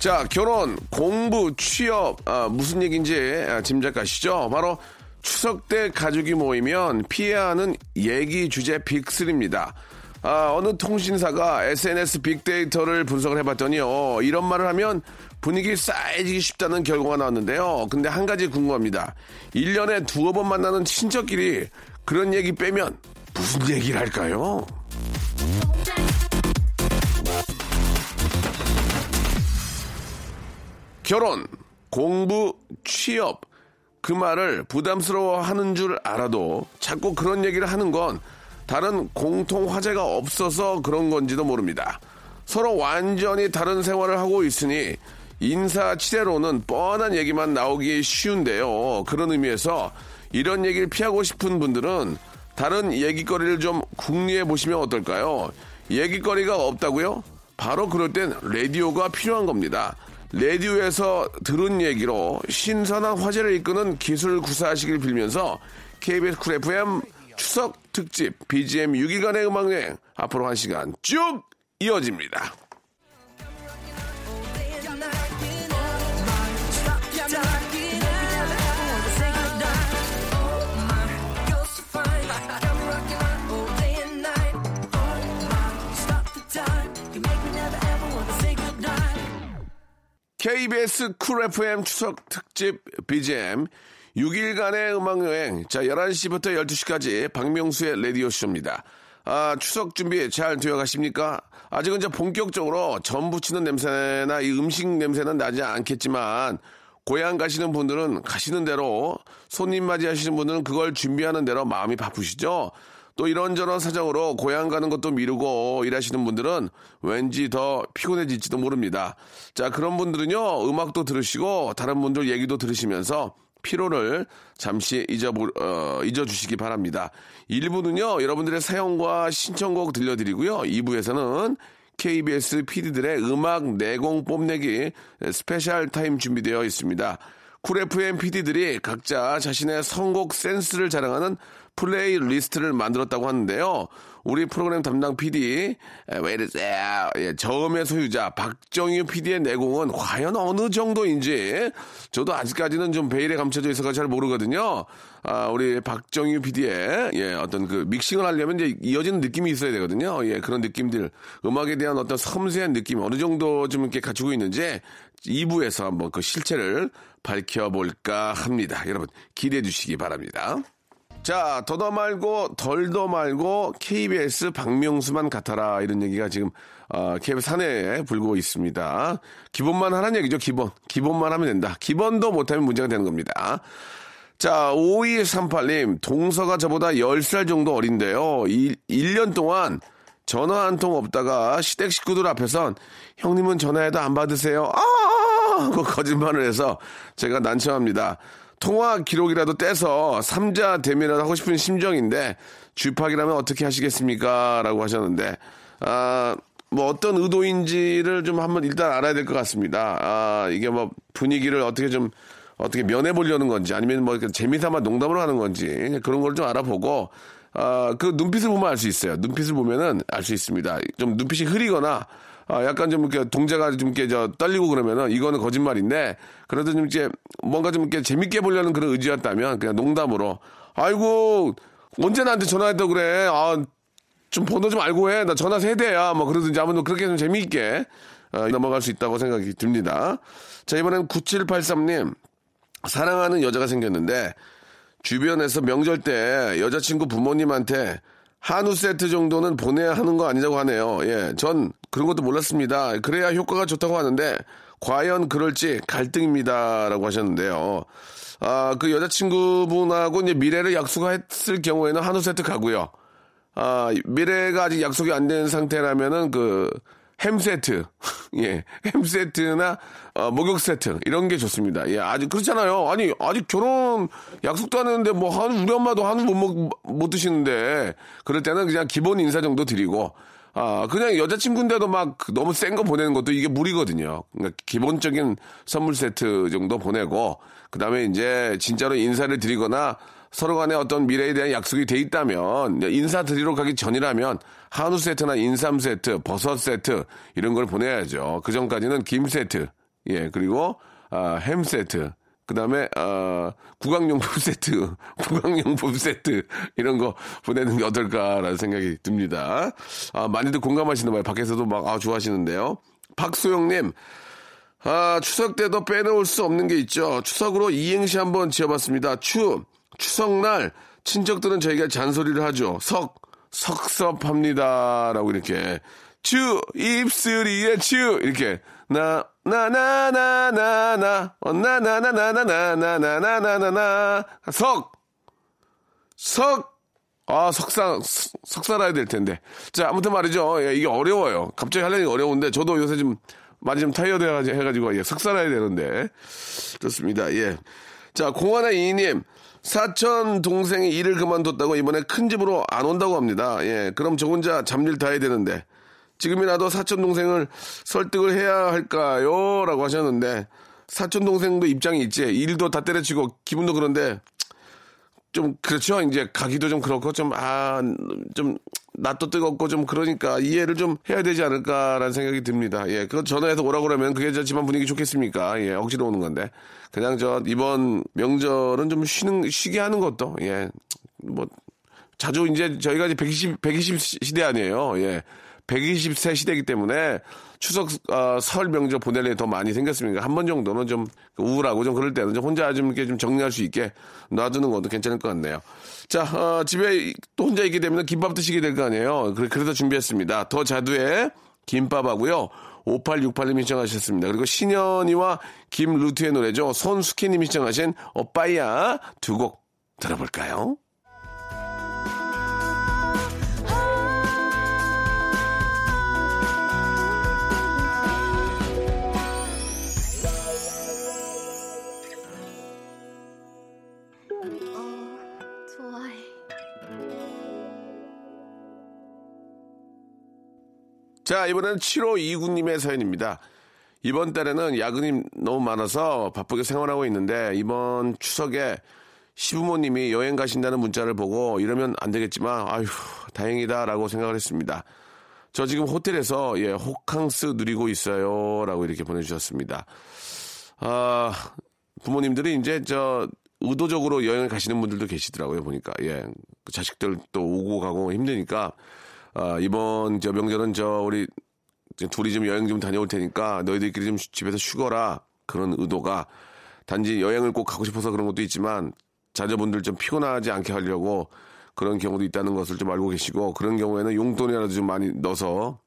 자 결혼 공부 취업 아, 무슨 얘기인지 아, 짐작가시죠 바로 추석 때 가족이 모이면 피해야 하는 얘기 주제 빅3입니다 아, 어느 통신사가 SNS 빅데이터를 분석을 해봤더니요. 이런 말을 하면 분위기 쌓여지기 쉽다는 결과가 나왔는데요. 근데 한 가지 궁금합니다. 1년에 두어 번 만나는 친척끼리 그런 얘기 빼면 무슨 얘기를 할까요? 결혼, 공부, 취업, 그 말을 부담스러워 하는 줄 알아도 자꾸 그런 얘기를 하는 건 다른 공통 화제가 없어서 그런 건지도 모릅니다. 서로 완전히 다른 생활을 하고 있으니 인사 치레로는 뻔한 얘기만 나오기 쉬운데요. 그런 의미에서 이런 얘기를 피하고 싶은 분들은 다른 얘기거리를 좀 궁리해 보시면 어떨까요? 얘기거리가 없다고요? 바로 그럴 땐 라디오가 필요한 겁니다. 라디오에서 들은 얘기로 신선한 화제를 이끄는 기술 구사하시길 빌면서 KBS 쿨 FM 추석 특집 BGM 6일간의 음악여행 앞으로 한 시간 쭉 이어집니다. KBS 쿨 FM 추석 특집 BGM 6일간의 음악여행. 자, 11시부터 12시까지 박명수의 라디오쇼입니다. 아, 추석 준비 잘 되어 가십니까? 아직은 이제 본격적으로 전 부치는 냄새나 이 음식 냄새는 나지 않겠지만, 고향 가시는 분들은 가시는 대로, 손님 맞이하시는 분들은 그걸 준비하는 대로 마음이 바쁘시죠? 또 이런저런 사정으로 고향 가는 것도 미루고 일하시는 분들은 왠지 더 피곤해질지도 모릅니다. 자, 그런 분들은요, 음악도 들으시고 다른 분들 얘기도 들으시면서 피로를 잠시 잊어보, 어, 잊어주시기 바랍니다. 1부는요, 여러분들의 사연과 신청곡 들려드리고요. 2부에서는 KBS PD들의 음악 내공 뽐내기 special time 준비되어 있습니다. 쿨 FM PD들이 각자 자신의 선곡 센스를 자랑하는 playlist를 만들었다고 하는데요. 우리 프로그램 담당 PD, 왜 이러세요? 예, 저음의 소유자 박정유 PD의 내공은 과연 어느 정도인지 저도 아직까지는 좀 베일에 감춰져 있어서 잘 모르거든요. 아, 우리 박정유 PD의 예, 어떤 그 믹싱을 하려면 이제 이어지는 느낌이 있어야 되거든요. 예, 그런 느낌들, 음악에 대한 어떤 섬세한 느낌 어느 정도 좀 이렇게 갖추고 있는지 2부에서 한번 그 실체를 밝혀볼까 합니다. 여러분 기대해 주시기 바랍니다. 자, 더더 말고 덜더 말고 KBS 박명수만 같아라 이런 얘기가 지금 어, KBS 사내에 불고 있습니다. 기본만 하라는 얘기죠. 기본. 기본만 하면 된다. 기본도 못하면 문제가 되는 겁니다. 자, 5238님, 동서가 저보다 10살 정도 어린데요. 1, 1년 동안 전화 한 통 없다가 시댁 식구들 앞에선 형님은 전화해도 안 받으세요. 아! 하고 거짓말을 해서 제가 난처합니다. 통화 기록이라도 떼서 삼자 대면을 하고 싶은 심정인데 쥐팍이라면 어떻게 하시겠습니까? 라고 하셨는데 아, 뭐 어떤 의도인지를 좀 한번 일단 알아야 될 것 같습니다. 아, 이게 뭐 분위기를 어떻게 좀 어떻게 면해 보려는 건지 아니면 뭐 재미삼아 농담으로 하는 건지 그런 걸 좀 알아보고 아, 그 눈빛을 보면 알 수 있어요. 눈빛을 보면은 알 수 있습니다. 좀 눈빛이 흐리거나 아, 약간 좀 이렇게 동자가 좀 이렇게 저 떨리고 그러면은 이거는 거짓말인데 그래도 좀 이제 뭔가 좀 이렇게 재밌게 보려는 그런 의지였다면 그냥 농담으로 아이고 언제 나한테 전화했다 그래? 아 좀 번호 좀 알고 해. 나 전화 세대야. 뭐 그러든지 아무튼 그렇게 좀 재미있게 어, 넘어갈 수 있다고 생각이 듭니다. 자 이번엔 9783님. 사랑하는 여자가 생겼는데 주변에서 명절 때 여자친구 부모님한테 한우 세트 정도는 보내야 하는 거 아니냐고 하네요. 예, 전 그런 것도 몰랐습니다. 그래야 효과가 좋다고 하는데 과연 그럴지 갈등입니다라고 하셨는데요. 아, 그 여자친구분하고 이제 미래를 약속했을 경우에는 한우 세트 가고요. 아, 미래가 아직 약속이 안 된 상태라면은 그 햄 세트, 예, 햄 세트나 어, 목욕 세트 이런 게 좋습니다. 예, 아직 그렇잖아요. 아니 아직 결혼 약속도 안 했는데 뭐 한우 우리 엄마도 한우 못, 먹, 못 드시는데 그럴 때는 그냥 기본 인사 정도 드리고 아 그냥 여자친구인데도 막 너무 센 거 보내는 것도 이게 무리거든요. 그러니까 기본적인 선물 세트 정도 보내고 그 다음에 이제 진짜로 인사를 드리거나 서로 간에 어떤 미래에 대한 약속이 돼 있다면 인사 드리러 가기 전이라면 한우 세트나 인삼 세트, 버섯 세트 이런 걸 보내야죠. 그 전까지는 김 세트, 예 그리고 아, 햄 세트, 그 다음에 아, 구강용품 세트, 구강용품 세트 이런 거 보내는 게 어떨까라는 생각이 듭니다. 아, 많이들 공감하시는 봐요. 밖에서도 막 아, 좋아하시는데요. 박소영님. 아, 추석 때도 빼놓을 수 없는 게 있죠. 추석으로 이행시 한번 지어봤습니다. 추, 추석날 친척들은 저희가 잔소리를 하죠. 석, 석섭합니다. 라고 이렇게. 추, 입술이에 추. 이렇게. 나, 나, 나, 나, 나, 나. 어, 나, 나, 나, 나, 나, 나, 나, 나, 나, 나, 나, 나. 석. 석. 아, 석상, 석살 해야 될 텐데. 자, 아무튼 말이죠. 예, 이게 어려워요. 갑자기 하려니 어려운데, 저도 요새 좀, 많이 좀 타이어드 해가지고, 예, 석살 해야 되는데. 좋습니다. 예. 자, 공하나 이님. 사촌 동생이 일을 그만뒀다고 이번에 큰 집으로 안 온다고 합니다. 예, 그럼 저 혼자 잡일 다 해야 되는데 지금이라도 사촌 동생을 설득을 해야 할까요? 라고 하셨는데 사촌 동생도 입장이 있지. 일도 다 때려치고 기분도 그런데 좀 그렇죠. 이제 가기도 좀 그렇고 좀 아 좀 낯도 뜨겁고 좀 그러니까 이해를 좀 해야 되지 않을까라는 생각이 듭니다. 예, 그거 전화해서 오라고 그러면 그게 저 집안 분위기 좋겠습니까? 예, 억지로 오는 건데 그냥 저 이번 명절은 좀 쉬는 쉬게 하는 것도 예, 뭐 자주 이제 저희가 이제 120 120 시대 아니에요. 예. 120세 시대이기 때문에 추석 어, 설 명절 보낼 일이 더 많이 생겼습니다. 한번 정도는 좀 우울하고 좀 그럴 때는 좀 혼자 좀 이렇게 좀 정리할 수 있게 놔두는 것도 괜찮을 것 같네요. 자, 어, 집에 또 혼자 있게 되면 김밥 드시게 될 거 아니에요. 그래서 준비했습니다. 더 자두의 김밥하고요. 5868님이 신청하셨습니다. 그리고 신현이와 김루트의 노래죠. 손수키님이 신청하신 오빠야 두 곡 들어볼까요? 자, 이번에는 7529님의 사연입니다. 이번 달에는 야근이 너무 많아서 바쁘게 생활하고 있는데 이번 추석에 시부모님이 여행 가신다는 문자를 보고 이러면 안 되겠지만 아휴 다행이다라고 생각을 했습니다. 저 지금 호텔에서 예 호캉스 누리고 있어요라고 이렇게 보내주셨습니다. 아 부모님들이 이제 저 의도적으로 여행을 가시는 분들도 계시더라고요 보니까. 예. 자식들 또 오고 가고 힘드니까. 아, 이번 저 명절은 저 우리 둘이 좀 여행 좀 다녀올 테니까 너희들끼리 좀 집에서 쉬거라. 그런 의도가 단지 여행을 꼭 가고 싶어서 그런 것도 있지만 자녀분들 좀 피곤하지 않게 하려고 그런 경우도 있다는 것을 좀 알고 계시고 그런 경우에는 용돈이라도 좀 많이 넣어서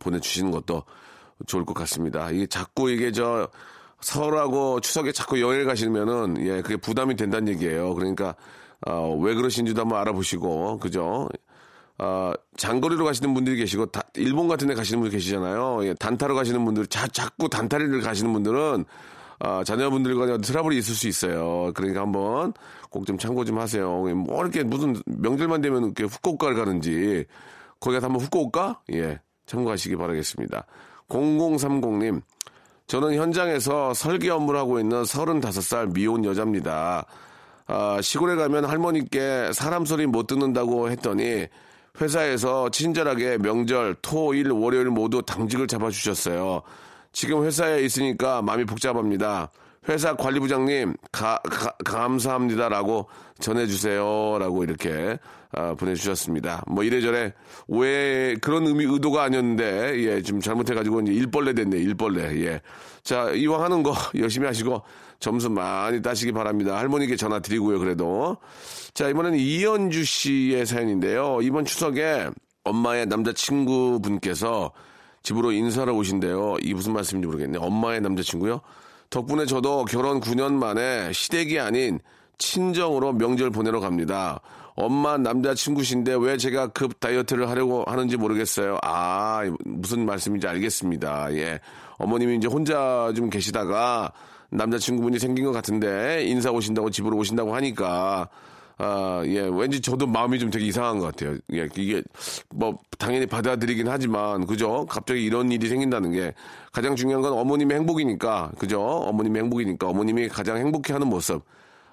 보내주시는 것도 좋을 것 같습니다. 이게 자꾸 이게 저 설하고 추석에 자꾸 여행을 가시면은 예 그게 부담이 된다는 얘기예요. 그러니까 어, 왜 그러신지도 한번 알아보시고 그죠? 어, 장거리로 가시는 분들이 계시고 다, 일본 같은 데 가시는 분들 계시잖아요. 예, 단타로 가시는 분들 자, 자꾸 단타리를 가시는 분들은 어, 자녀분들과 트러블이 있을 수 있어요. 그러니까 한번 꼭 좀 참고 좀 하세요. 뭐 이렇게 무슨 명절만 되면 이렇게 후쿠오카를 가는지 거기 가서 한번 후쿠오카? 예, 참고하시기 바라겠습니다. 0030님, 저는 현장에서 설계 업무를 하고 있는 35살 미혼 여자입니다. 아, 시골에 가면 할머니께 사람 소리 못 듣는다고 했더니 회사에서 친절하게 명절, 토, 일, 월요일 모두 당직을 잡아주셨어요. 지금 회사에 있으니까 마음이 복잡합니다. 회사 관리부장님, 가, 가, 감사합니다라고 전해주세요라고 이렇게 아, 보내주셨습니다. 뭐 이래저래 왜 그런 의미 의도가 아니었는데 예, 좀 잘못해가지고 이제 일벌레 됐네 일벌레. 예. 자 이왕 하는 거 열심히 하시고 점수 많이 따시기 바랍니다. 할머니께 전화 드리고요. 그래도 자 이번에는 이현주 씨의 사연인데요. 이번 추석에 엄마의 남자친구 분께서 집으로 인사를 오신대요. 이 무슨 말씀인지 모르겠네요. 엄마의 남자친구요. 덕분에 저도 결혼 9년 만에 시댁이 아닌 친정으로 명절 보내러 갑니다. 엄마 남자친구신데 왜 제가 급 다이어트를 하려고 하는지 모르겠어요. 아, 무슨 말씀인지 알겠습니다. 예. 어머님이 이제 혼자 좀 계시다가 남자친구분이 생긴 것 같은데 인사 오신다고 집으로 오신다고 하니까 아, 예, 왠지 저도 마음이 좀 되게 이상한 것 같아요. 예, 이게, 뭐, 당연히 받아들이긴 하지만, 그죠? 갑자기 이런 일이 생긴다는 게 가장 중요한 건 어머님의 행복이니까, 그죠? 어머님의 행복이니까 어머님이 가장 행복해 하는 모습.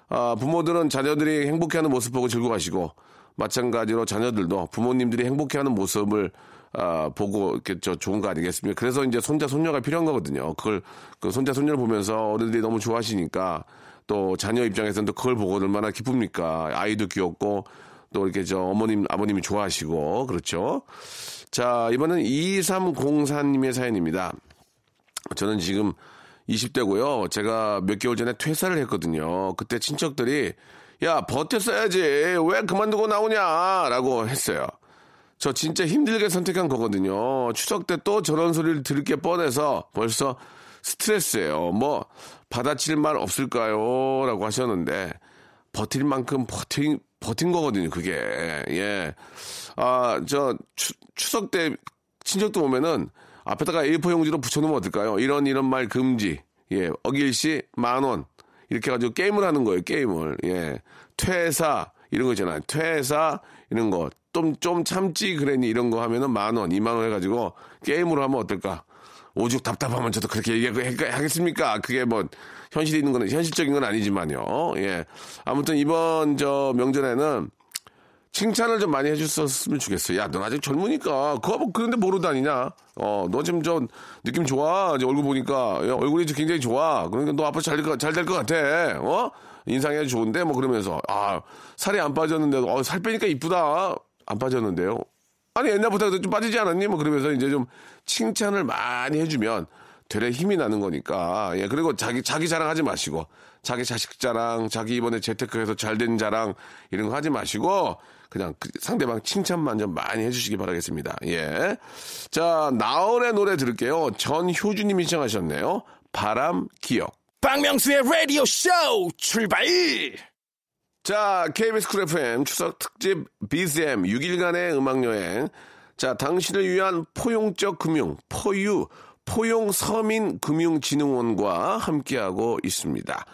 아, 부모들은 자녀들이 행복해 하는 모습 보고 즐거워하시고, 마찬가지로 자녀들도 부모님들이 행복해 하는 모습을 아, 보고 이렇게 저 좋은 거 아니겠습니까? 그래서 이제 손자 손녀가 필요한 거거든요. 그걸 그 손자 손녀를 보면서 어른들이 너무 좋아하시니까 또 자녀 입장에서는 또 그걸 보고 얼마나 기쁩니까? 아이도 귀엽고 또 이렇게 저 어머님 아버님이 좋아하시고 그렇죠. 자 이번엔 2304님의 사연입니다. 저는 지금 20대고요. 제가 몇 개월 전에 퇴사를 했거든요. 그때 친척들이 야 버텼어야지 왜 그만두고 나오냐 라고 했어요. 저 진짜 힘들게 선택한 거거든요. 추석 때 또 저런 소리를 들을 게 뻔해서 벌써 스트레스예요. 뭐 받아칠 말 없을까요? 라고 하셨는데 버틸 만큼 버틴 버틴 거거든요. 그게 예. 아 저 추석 때 친척도 오면은 앞에다가 A4 용지로 붙여놓으면 어떨까요? 이런 이런 말 금지. 예, 어길시 만 원. 이렇게 해가지고 게임을 하는 거예요. 게임을. 예, 퇴사 이런 거 있잖아요. 퇴사 이런 거. 좀, 좀 참지 그랬니 이런 거 하면은 만 원, 이만 원 해가지고 게임으로 하면 어떨까? 오죽 답답하면 저도 그렇게 얘기하겠습니까? 그게 뭐 현실이 있는 건 현실적인 건 아니지만요. 예. 아무튼 이번 저 명절에는 칭찬을 좀 많이 해줬었으면 좋겠어요. 야, 넌 아직 젊으니까 그거 뭐 그런데 모르 다니냐? 어, 너 지금 저 느낌 좋아. 이제 얼굴 보니까 야, 얼굴이 굉장히 좋아. 그러니까 너 앞으로 잘잘될 것 같아. 어? 인상이 좋은데 뭐 그러면서 아 살이 안 빠졌는데 어, 살 빼니까 이쁘다. 안 빠졌는데요. 아니 옛날보다 좀 빠지지 않았니? 뭐 그러면서 이제 좀 칭찬을 많이 해주면 되레 힘이 나는 거니까 예 그리고 자기 자기 자랑하지 마시고 자기 자식 자랑 자기 이번에 재테크해서 잘 된 자랑 이런 거 하지 마시고 그냥 그 상대방 칭찬만 좀 많이 해주시기 바라겠습니다. 예. 자, 나얼의 노래 들을게요. 전효주님이 시청하셨네요. 바람 기억. 박명수의 라디오 쇼 출발! 자, KBS 쿨 FM 추석 특집 BGM 6일간의 음악여행. 자, 당신을 위한 포용적 금융, for you, 포용 서민 금융진흥원과 함께하고 있습니다.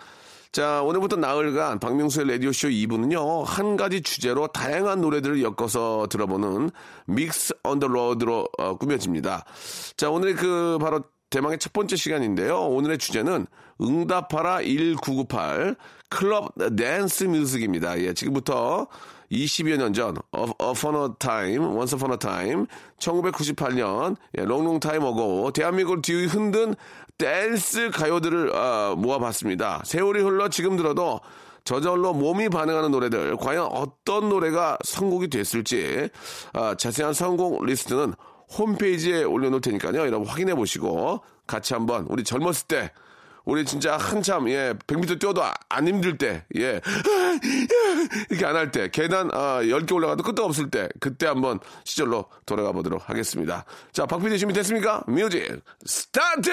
자, 오늘부터 나흘간 박명수의 라디오쇼 2부는요, 한 가지 주제로 다양한 노래들을 엮어서 들어보는 mix on the road로 어, 꾸며집니다. 자, 오늘 그 바로 대망의 첫 번째 시간인데요. 오늘의 주제는 응답하라 1998 클럽 댄스 music입니다. 예, 지금부터 20여 년 전, of, of a time, once upon a time, 1998년, 예, long long time ago, 대한민국을 뒤 흔든 댄스 가요들을 어, 모아봤습니다. 세월이 흘러 지금 들어도 저절로 몸이 반응하는 노래들, 과연 어떤 노래가 선곡이 됐을지, 어, 자세한 선곡 리스트는 홈페이지에 올려놓을 테니까요. 여러분 확인해 보시고 같이 한번 우리 젊었을 때 우리 진짜 한참 예 100m 뛰어도 안 힘들 때 예 이렇게 안 할 때 계단 아 10개 올라가도 끝도 없을 때 그때 한번 시절로 돌아가 보도록 하겠습니다. 자, 박PD 준비 됐습니까? Music start!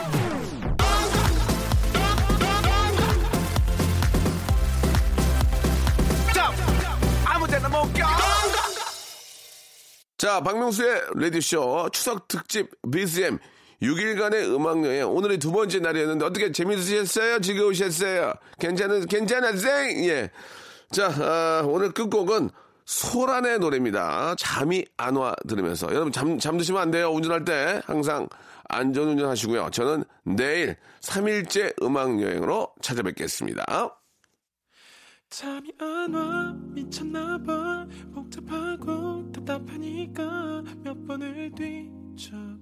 자, 박명수의 라디오쇼 추석 특집 BCM 6일간의 음악여행 오늘이 두 번째 날이었는데 어떻게 재밌으셨어요? 즐거우셨어요? 괜찮은 괜찮았어요? 예. 자, 아, 오늘 끝곡은 소란의 노래입니다. 잠이 안 와 들으면서 여러분 잠 잠드시면 안 돼요. 운전할 때 항상 안전 운전하시고요. 저는 내일 3일째 음악 여행으로 찾아뵙겠습니다. 잠이 안 와 미쳤나 봐 복잡하고 답답하니까 몇 번을 뒤척이